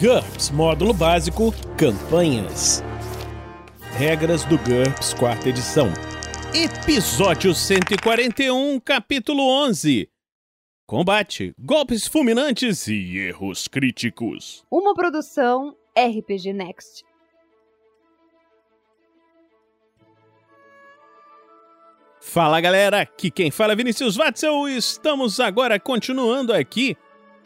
GURPS Módulo Básico Campanhas. Regras do GURPS Quarta Edição. Episódio 141, Capítulo 11. Combate, golpes fulminantes e erros críticos. Uma produção RPG Next. Fala galera, aqui quem fala é Vinícius Watzel e estamos agora continuando aqui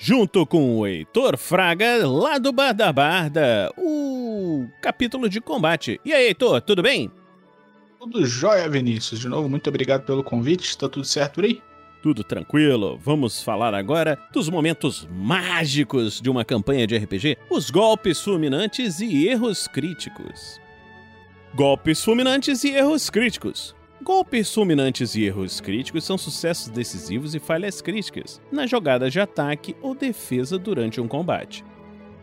junto com o Heitor Fraga, lá do Bar da Barda, o capítulo de combate. E aí, Heitor, tudo bem? Tudo jóia, Vinícius. De novo, muito obrigado pelo convite. Está tudo certo por aí? Tudo tranquilo. Vamos falar agora dos momentos mágicos de uma campanha de RPG, os golpes fulminantes e erros críticos. Golpes fulminantes e erros críticos. Golpes fulminantes e erros críticos são sucessos decisivos e falhas críticas nas jogadas de ataque ou defesa durante um combate.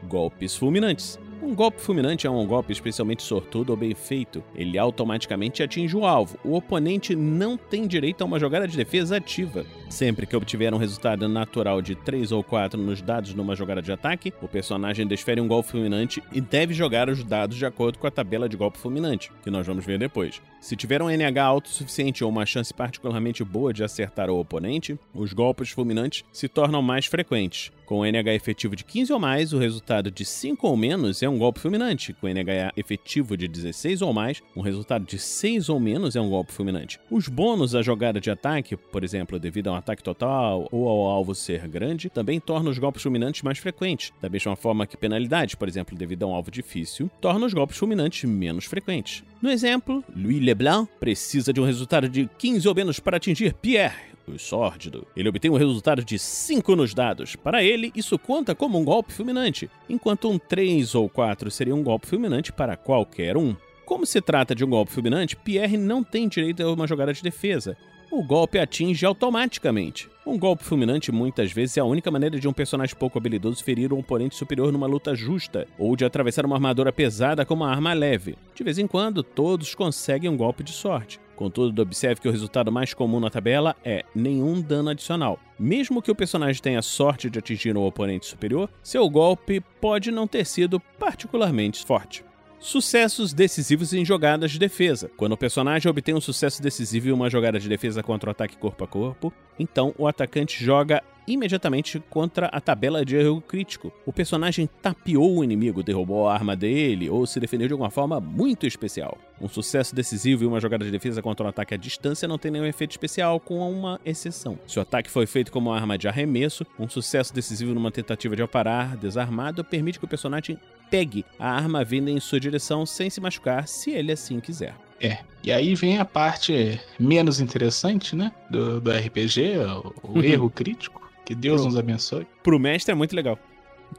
Golpes fulminantes. Um golpe fulminante é um golpe especialmente sortudo ou bem feito. Ele automaticamente atinge o alvo. O oponente não tem direito a uma jogada de defesa ativa. Sempre que obtiver um resultado natural de 3 ou 4 nos dados numa jogada de ataque, o personagem desfere um golpe fulminante e deve jogar os dados de acordo com a tabela de golpe fulminante, que nós vamos ver depois. Se tiver um NH alto suficiente ou uma chance particularmente boa de acertar o oponente, os golpes fulminantes se tornam mais frequentes. Com NH efetivo de 15 ou mais, o resultado de 5 ou menos é um golpe fulminante. Com NH efetivo de 16 ou mais, um resultado de 6 ou menos é um golpe fulminante. Os bônus à jogada de ataque, por exemplo, devido a ataque total ou ao alvo ser grande, também tornam os golpes fulminantes mais frequentes. Da mesma forma que penalidades, por exemplo, devido a um alvo difícil, tornam os golpes fulminantes menos frequentes. No exemplo, Louis Leblanc precisa de um resultado de 15 ou menos para atingir Pierre, o sórdido. Ele obtém um resultado de 5 nos dados. Para ele, isso conta como um golpe fulminante, enquanto um 3 ou 4 seria um golpe fulminante para qualquer um. Como se trata de um golpe fulminante, Pierre não tem direito a uma jogada de defesa. O golpe atinge automaticamente. Um golpe fulminante muitas vezes é a única maneira de um personagem pouco habilidoso ferir um oponente superior numa luta justa, ou de atravessar uma armadura pesada com uma arma leve. De vez em quando, todos conseguem um golpe de sorte. Contudo, observe que o resultado mais comum na tabela é nenhum dano adicional. Mesmo que o personagem tenha sorte de atingir um oponente superior, seu golpe pode não ter sido particularmente forte. Sucessos decisivos em jogadas de defesa. Quando o personagem obtém um sucesso decisivo em uma jogada de defesa contra o ataque corpo a corpo, então o atacante joga imediatamente contra a tabela de erro crítico. O personagem tapeou o inimigo, derrubou a arma dele ou se defendeu de uma forma muito especial. Um sucesso decisivo em uma jogada de defesa contra um ataque à distância não tem nenhum efeito especial, com uma exceção. Se o ataque foi feito como uma arma de arremesso, um sucesso decisivo numa tentativa de aparar desarmado permite que o personagem pegue a arma vinda em sua direção sem se machucar, se ele assim quiser. É. E aí vem a parte menos interessante, né? Do, do RPG, o, o erro crítico. Que Deus nos abençoe. Pro mestre é muito legal.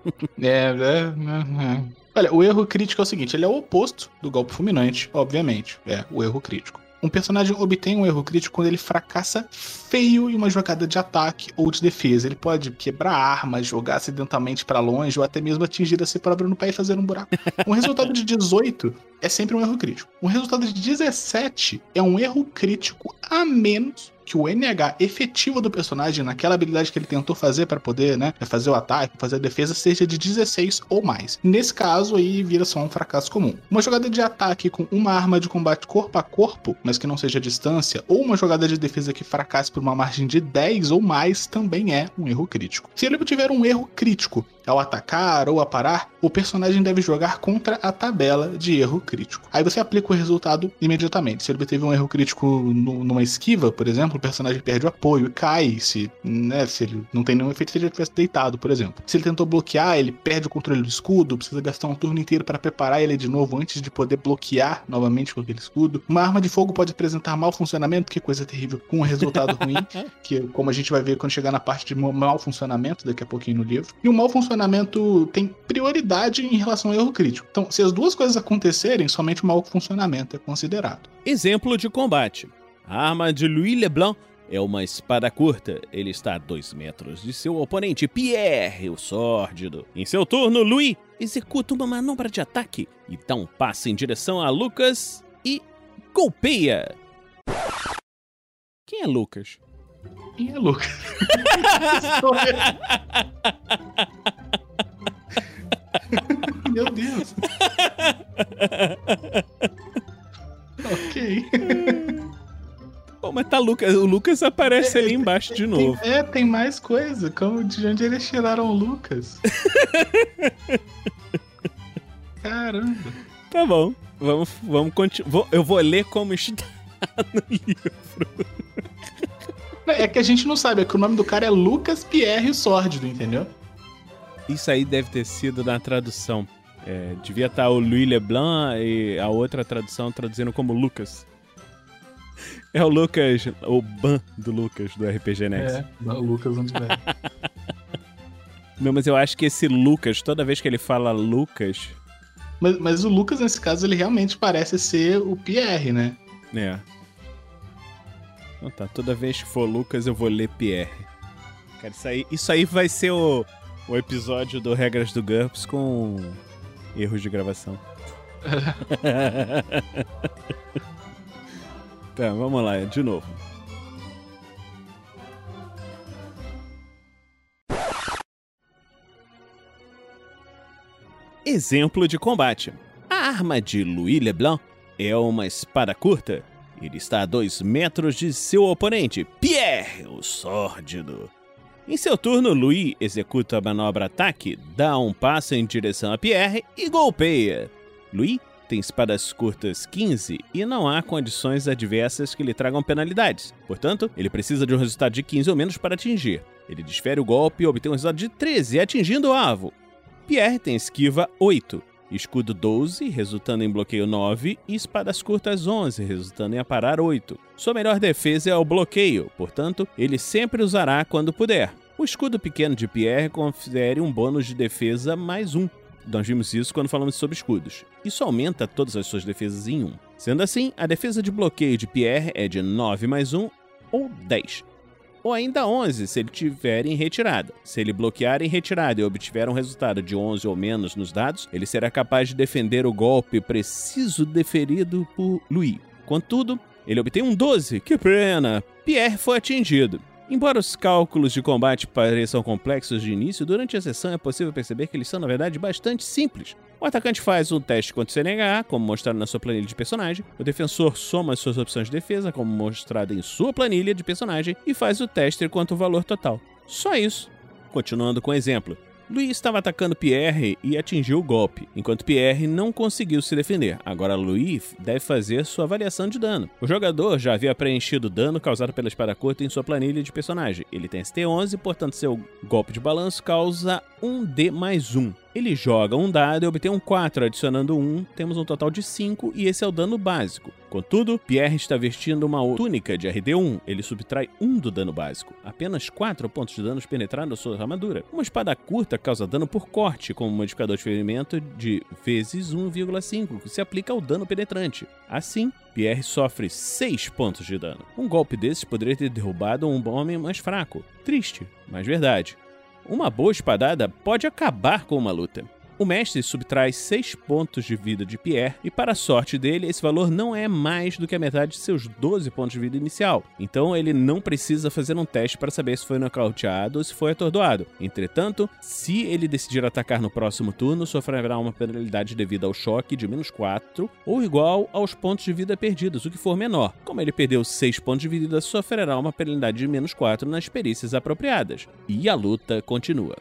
É, é, é, é. Olha, o erro crítico é o seguinte: ele é o oposto do golpe fulminante, obviamente. É, o erro crítico. Um personagem obtém um erro crítico quando ele fracassa feio em uma jogada de ataque ou de defesa. Ele pode quebrar armas, jogar acidentalmente para longe ou até mesmo atingir a si próprio no pé e fazer um buraco. Um resultado de 18 é sempre um erro crítico. Um resultado de 17 é um erro crítico a menos que o NH efetivo do personagem naquela habilidade que ele tentou fazer para poder, né, fazer o ataque, fazer a defesa, seja de 16 ou mais. Nesse caso aí vira só um fracasso comum. Uma jogada de ataque com uma arma de combate corpo a corpo, mas que não seja distância, ou uma jogada de defesa que fracasse por uma margem de 10 ou mais também é um erro crítico. Se ele tiver um erro crítico ao atacar ou a parar, o personagem deve jogar contra a tabela de erro crítico. Aí você aplica o resultado imediatamente. Se ele teve um erro crítico numa esquiva, por exemplo, o personagem perde o apoio e cai. Se, né, se ele não tem nenhum efeito se ele tivesse deitado, por exemplo. Se ele tentou bloquear, ele perde o controle do escudo, precisa gastar um turno inteiro para preparar ele de novo antes de poder bloquear novamente com aquele escudo. Uma arma de fogo pode apresentar mau funcionamento, que coisa terrível, com um resultado ruim, que como a gente vai ver quando chegar na parte de mau funcionamento daqui a pouquinho no livro. E o mau funcionamento tem prioridade em relação ao erro crítico. Então, se as duas coisas acontecerem, somente o mau funcionamento é considerado. Exemplo de combate. A arma de Louis Leblanc é uma espada curta. Ele está a dois metros de seu oponente, Pierre, o sórdido. Em seu turno, Louis executa uma manobra de ataque e dá um passo em direção a Lucas e golpeia. Quem é Lucas? Quem é Lucas? Meu Deus. ok. Lucas. O Lucas aparece É, ali embaixo de Tem- novo. é, tem mais coisa. Como de onde eles tiraram o Lucas? Caramba. Tá bom. Vamos, vamos continuar. Eu vou ler como está no livro. É que a gente não sabe, é que o nome do cara é Lucas Pierre Sórdido, entendeu? Isso aí deve ter sido na tradução. É, devia estar o Louis Leblanc e a outra tradução traduzindo como Lucas. É o Lucas, o ban do Lucas do RPG Next. É, o Lucas onde vai. Não, mas eu acho que esse Lucas, toda vez que ele fala Lucas, Mas, mas o Lucas, nesse caso, ele realmente parece ser o Pierre, né? É. Então tá, toda vez que for Lucas eu vou ler Pierre. Cara, isso aí, isso aí vai ser o, o episódio do Regras do GURPS com erros de gravação. tá, vamos lá, de novo. Exemplo de combate. A arma de Louis Leblanc é uma espada curta. Ele está a dois metros de seu oponente, Pierre, o sórdido. Em seu turno, Louis executa a manobra ataque, dá um passo em direção a Pierre e golpeia. Louis tem espadas curtas 15 e não há condições adversas que lhe tragam penalidades. Portanto, ele precisa de um resultado de 15 ou menos para atingir. Ele desfere o golpe e obtém um resultado de 13, atingindo o alvo. Pierre tem esquiva 8, escudo 12, resultando em bloqueio 9, e espadas curtas 11, resultando em aparar 8. Sua melhor defesa é o bloqueio, portanto, ele sempre usará quando puder. O escudo pequeno de Pierre confere um bônus de defesa mais 1. Nós vimos isso quando falamos sobre escudos. Isso aumenta todas as suas defesas em 1. Sendo assim, a defesa de bloqueio de Pierre é de 9 mais 1 ou 10 ou ainda 11 se ele tiver em retirada. Se ele bloquear em retirada e obtiver um resultado de 11 ou menos nos dados, ele será capaz de defender o golpe preciso deferido por Louis. Contudo, ele obtém um 12. Que pena! Pierre foi atingido. Embora os cálculos de combate pareçam complexos de início, durante a sessão é possível perceber que eles são, na verdade, bastante simples. O atacante faz um teste contra o CNH, como mostrado na sua planilha de personagem. O defensor soma as suas opções de defesa, como mostrado em sua planilha de personagem, e faz o teste quanto ao valor total. Só isso. Continuando com o exemplo. Louis estava atacando Pierre e atingiu o golpe, enquanto Pierre não conseguiu se defender. Agora Louis deve fazer sua avaliação de dano. O jogador já havia preenchido o dano causado pela espada curta em sua planilha de personagem. Ele tem ST11, portanto seu golpe de balanço causa 1D mais 1. Ele joga um dado e obtém um 4, adicionando 1, temos um total de 5 e esse é o dano básico. Contudo, Pierre está vestindo uma túnica de RD1, ele subtrai 1 do dano básico. Apenas 4 pontos de danos penetraram sua armadura. Uma espada curta causa dano por corte, com um modificador de ferimento de vezes 1,5, que se aplica ao dano penetrante. Assim, Pierre sofre 6 pontos de dano. Um golpe desses poderia ter derrubado um homem mais fraco. Triste, mas verdade. Uma boa espadada pode acabar com uma luta. O mestre subtrai 6 pontos de vida de Pierre e, para a sorte dele, esse valor não é mais do que a metade de seus 12 pontos de vida inicial. Então ele não precisa fazer um teste para saber se foi nocauteado ou se foi atordoado. Entretanto, se ele decidir atacar no próximo turno, sofrerá uma penalidade devido ao choque de menos 4 ou igual aos pontos de vida perdidos, o que for menor. Como ele perdeu 6 pontos de vida, sofrerá uma penalidade de menos 4 nas perícias apropriadas. E a luta continua.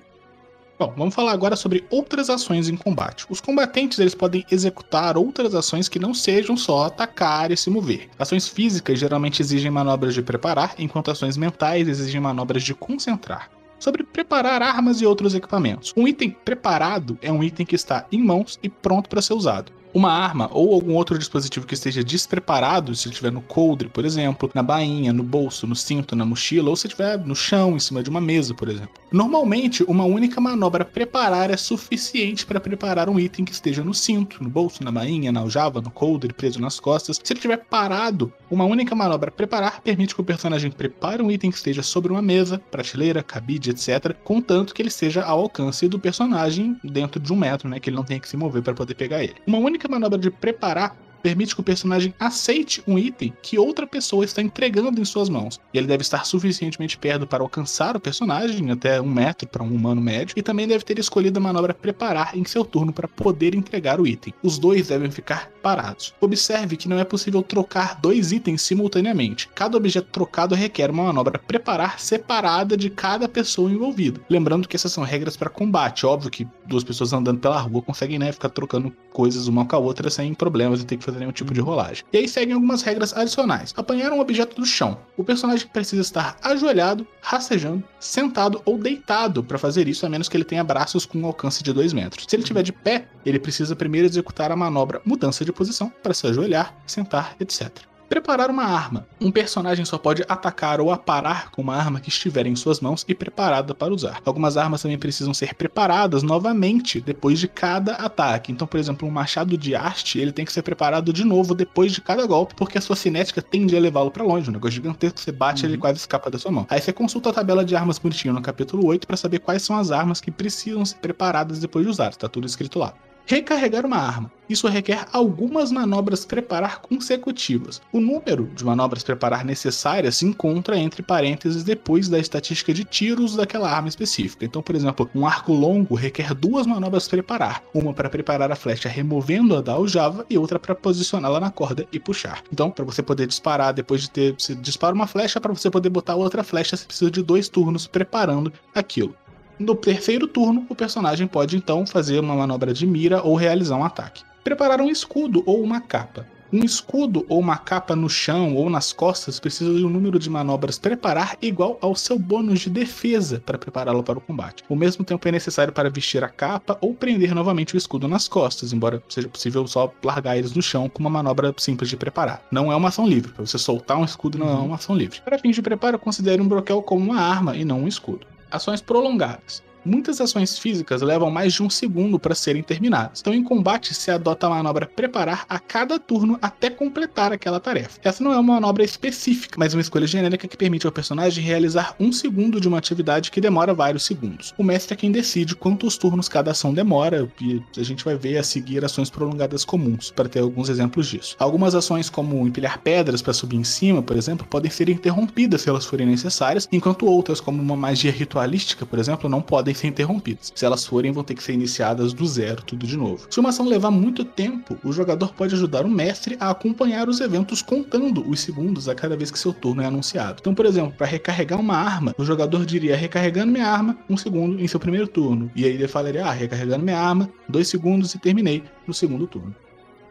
Bom, vamos falar agora sobre outras ações em combate. Os combatentes eles podem executar outras ações que não sejam só atacar e se mover. Ações físicas geralmente exigem manobras de preparar, enquanto ações mentais exigem manobras de concentrar. Sobre preparar armas e outros equipamentos. Um item preparado é um item que está em mãos e pronto para ser usado. Uma arma ou algum outro dispositivo que esteja despreparado, se estiver no coldre, por exemplo, na bainha, no bolso, no cinto, na mochila, ou se estiver no chão, em cima de uma mesa, por exemplo. Normalmente, uma única manobra preparar é suficiente para preparar um item que esteja no cinto, no bolso, na bainha, na aljava, no coldre, preso nas costas. Se ele estiver parado, uma única manobra preparar permite que o personagem prepare um item que esteja sobre uma mesa, prateleira, cabide, etc., contanto que ele esteja ao alcance do personagem dentro de um metro, né? Que ele não tenha que se mover para poder pegar ele. Uma única manobra de preparar permite que o personagem aceite um item que outra pessoa está entregando em suas mãos. E ele deve estar suficientemente perto para alcançar o personagem, até um metro para um humano médio, e também deve ter escolhido a manobra preparar em seu turno para poder entregar o item. Os dois devem ficar parados. Observe que não é possível trocar dois itens simultaneamente. Cada objeto trocado requer uma manobra preparar separada de cada pessoa envolvida. Lembrando que essas são regras para combate. Óbvio que duas pessoas andando pela rua conseguem né, ficar trocando coisas uma com a outra sem problemas e ter que fazer nenhum tipo de rolagem. E aí seguem algumas regras adicionais. Apanhar um objeto do chão. O personagem precisa estar ajoelhado, rastejando, sentado ou deitado para fazer isso, a menos que ele tenha braços com um alcance de 2 metros. Se ele estiver de pé, ele precisa primeiro executar a manobra mudança de posição para se ajoelhar, sentar, etc. Preparar uma arma. Um personagem só pode atacar ou aparar com uma arma que estiver em suas mãos e preparada para usar. Algumas armas também precisam ser preparadas novamente depois de cada ataque. Então, por exemplo, um machado de haste, ele tem que ser preparado de novo depois de cada golpe, porque a sua cinética tende a levá-lo para longe. Um negócio gigantesco, você bate, uhum. ele quase escapa da sua mão. Aí você consulta a tabela de armas bonitinho no capítulo 8 para saber quais são as armas que precisam ser preparadas depois de usar. Está tudo escrito lá. Recarregar uma arma. Isso requer algumas manobras preparar consecutivas. O número de manobras preparar necessárias se encontra entre parênteses depois da estatística de tiros daquela arma específica. Então, por exemplo, um arco longo requer duas manobras preparar, uma para preparar a flecha removendo-a da aljava e outra para posicioná-la na corda e puxar. Então, para você poder disparar depois de ter você dispara uma flecha, para você poder botar outra flecha, você precisa de dois turnos preparando aquilo. No terceiro turno, o personagem pode então fazer uma manobra de mira ou realizar um ataque. Preparar um escudo ou uma capa. Um escudo ou uma capa no chão ou nas costas precisa de um número de manobras preparar igual ao seu bônus de defesa para prepará-lo para o combate. O mesmo tempo é necessário para vestir a capa ou prender novamente o escudo nas costas, embora seja possível só largar eles no chão com uma manobra simples de preparar. Não é uma ação livre, para você soltar um escudo não é uma ação livre. Para fins de preparo, considere um broquel como uma arma e não um escudo. Ações prolongadas. Muitas ações físicas levam mais de um segundo para serem terminadas. Então, em combate, se adota a manobra preparar a cada turno até completar aquela tarefa. Essa não é uma manobra específica, mas uma escolha genérica que permite ao personagem realizar um segundo de uma atividade que demora vários segundos. O mestre é quem decide quantos turnos cada ação demora, e a gente vai ver a seguir ações prolongadas comuns, para ter alguns exemplos disso. Algumas ações, como empilhar pedras para subir em cima, por exemplo, podem ser interrompidas se elas forem necessárias, enquanto outras, como uma magia ritualística, por exemplo, não podem podem ser interrompidas. Se elas forem, vão ter que ser iniciadas do zero, tudo de novo. Se uma ação levar muito tempo, o jogador pode ajudar o mestre a acompanhar os eventos contando os segundos a cada vez que seu turno é anunciado. Então, por exemplo, para recarregar uma arma, o jogador diria recarregando minha arma, um segundo em seu primeiro turno. E aí ele falaria, ah, recarregando minha arma, dois segundos e terminei no segundo turno.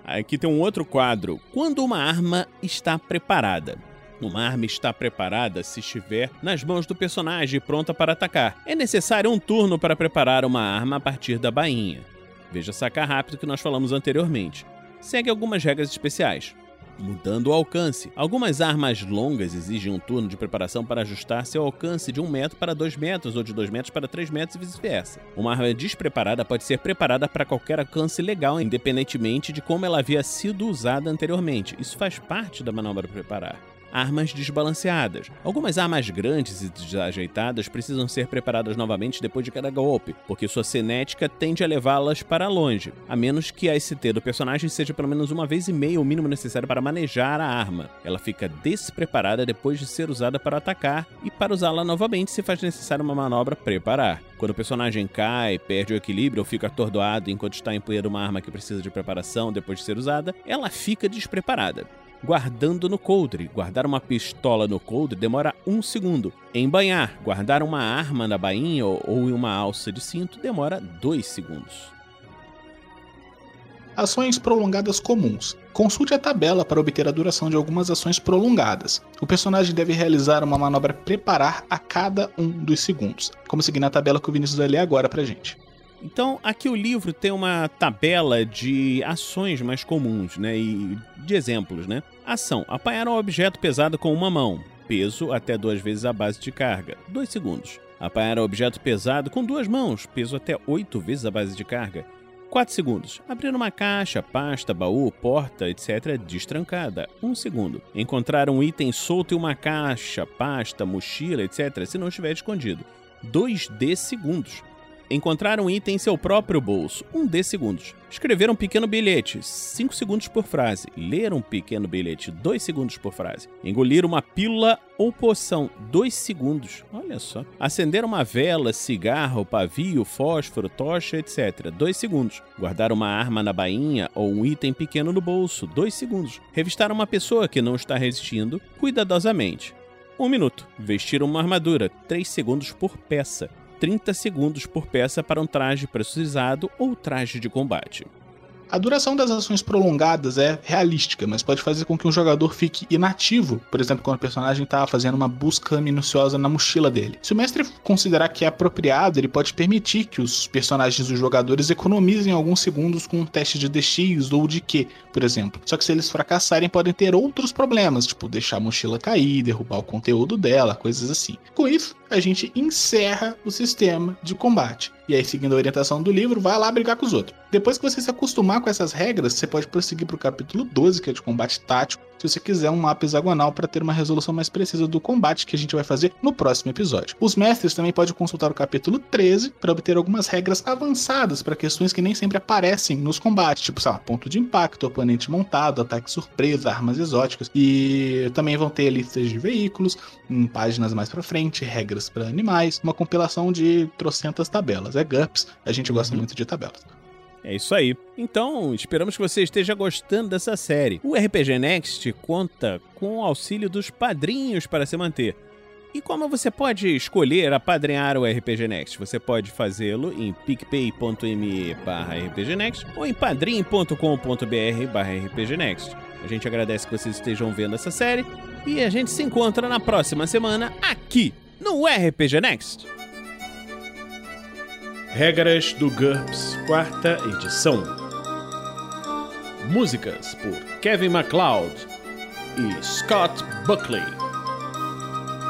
Aqui tem um outro quadro. Quando uma arma está preparada. Uma arma está preparada se estiver nas mãos do personagem pronta para atacar. É necessário um turno para preparar uma arma a partir da bainha. Veja sacar rápido que nós falamos anteriormente. Segue algumas regras especiais. Mudando o alcance. Algumas armas longas exigem um turno de preparação para ajustar seu alcance de 1 metro para 2 metros ou de 2 metros para 3 metros e vice-versa. Uma arma despreparada pode ser preparada para qualquer alcance legal, independentemente de como ela havia sido usada anteriormente. Isso faz parte da manobra preparar armas desbalanceadas. Algumas armas grandes e desajeitadas precisam ser preparadas novamente depois de cada golpe, porque sua cinética tende a levá-las para longe, a menos que a ST do personagem seja pelo menos uma vez e meia o mínimo necessário para manejar a arma. Ela fica despreparada depois de ser usada para atacar e para usá-la novamente se faz necessário uma manobra preparar. Quando o personagem cai, perde o equilíbrio ou fica atordoado enquanto está empunhando uma arma que precisa de preparação depois de ser usada, ela fica despreparada guardando no coldre. Guardar uma pistola no coldre demora um segundo. Embanhar, guardar uma arma na bainha ou em uma alça de cinto demora dois segundos. Ações prolongadas comuns. Consulte a tabela para obter a duração de algumas ações prolongadas. O personagem deve realizar uma manobra preparar a cada um dos segundos, como seguir na tabela que o Vinícius vai ler agora pra gente. Então, aqui o livro tem uma tabela de ações mais comuns, né? E de exemplos, né? Ação: apanhar um objeto pesado com uma mão. Peso até duas vezes a base de carga. 2 segundos. Apanhar um objeto pesado com duas mãos. Peso até oito vezes a base de carga. 4 segundos. Abrir uma caixa, pasta, baú, porta, etc. destrancada. 1 um segundo. Encontrar um item solto em uma caixa, pasta, mochila, etc. se não estiver escondido. 2D segundos encontrar um item em seu próprio bolso, 1 D segundos. Escrever um pequeno bilhete, 5 segundos por frase. Ler um pequeno bilhete, 2 segundos por frase. Engolir uma pílula ou poção, 2 segundos. Olha só. Acender uma vela, cigarro, pavio, fósforo, tocha, etc. 2 segundos. Guardar uma arma na bainha ou um item pequeno no bolso, 2 segundos. Revistar uma pessoa que não está resistindo, cuidadosamente. 1 um minuto. Vestir uma armadura, 3 segundos por peça. 30 segundos por peça para um traje pressurizado ou traje de combate. A duração das ações prolongadas é realística, mas pode fazer com que um jogador fique inativo, por exemplo, quando o personagem está fazendo uma busca minuciosa na mochila dele. Se o mestre considerar que é apropriado, ele pode permitir que os personagens dos jogadores economizem alguns segundos com um teste de DX ou de Q, por exemplo. Só que se eles fracassarem, podem ter outros problemas, tipo deixar a mochila cair, derrubar o conteúdo dela, coisas assim. Com isso, a gente encerra o sistema de combate. E aí, seguindo a orientação do livro, vai lá brigar com os outros. Depois que você se acostumar com essas regras, você pode prosseguir para o capítulo 12, que é de combate tático, se você quiser um mapa hexagonal para ter uma resolução mais precisa do combate que a gente vai fazer no próximo episódio. Os mestres também podem consultar o capítulo 13 para obter algumas regras avançadas para questões que nem sempre aparecem nos combates, tipo, sei lá, ponto de impacto, oponente montado, ataque surpresa, armas exóticas. E também vão ter listas de veículos, em páginas mais para frente, regras para animais, uma compilação de trocentas tabelas. É GURPS, a gente gosta uhum. muito de tabelas. É isso aí. Então, esperamos que você esteja gostando dessa série. O RPG Next conta com o auxílio dos padrinhos para se manter. E como você pode escolher apadrinhar o RPG Next? Você pode fazê-lo em picpay.me rpgnext ou em padrim.com.br rpgnext. A gente agradece que vocês estejam vendo essa série e a gente se encontra na próxima semana aqui no RPG Next. Regras do GURPS, quarta edição. Músicas por Kevin MacLeod e Scott Buckley.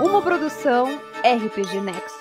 Uma produção RPG Next.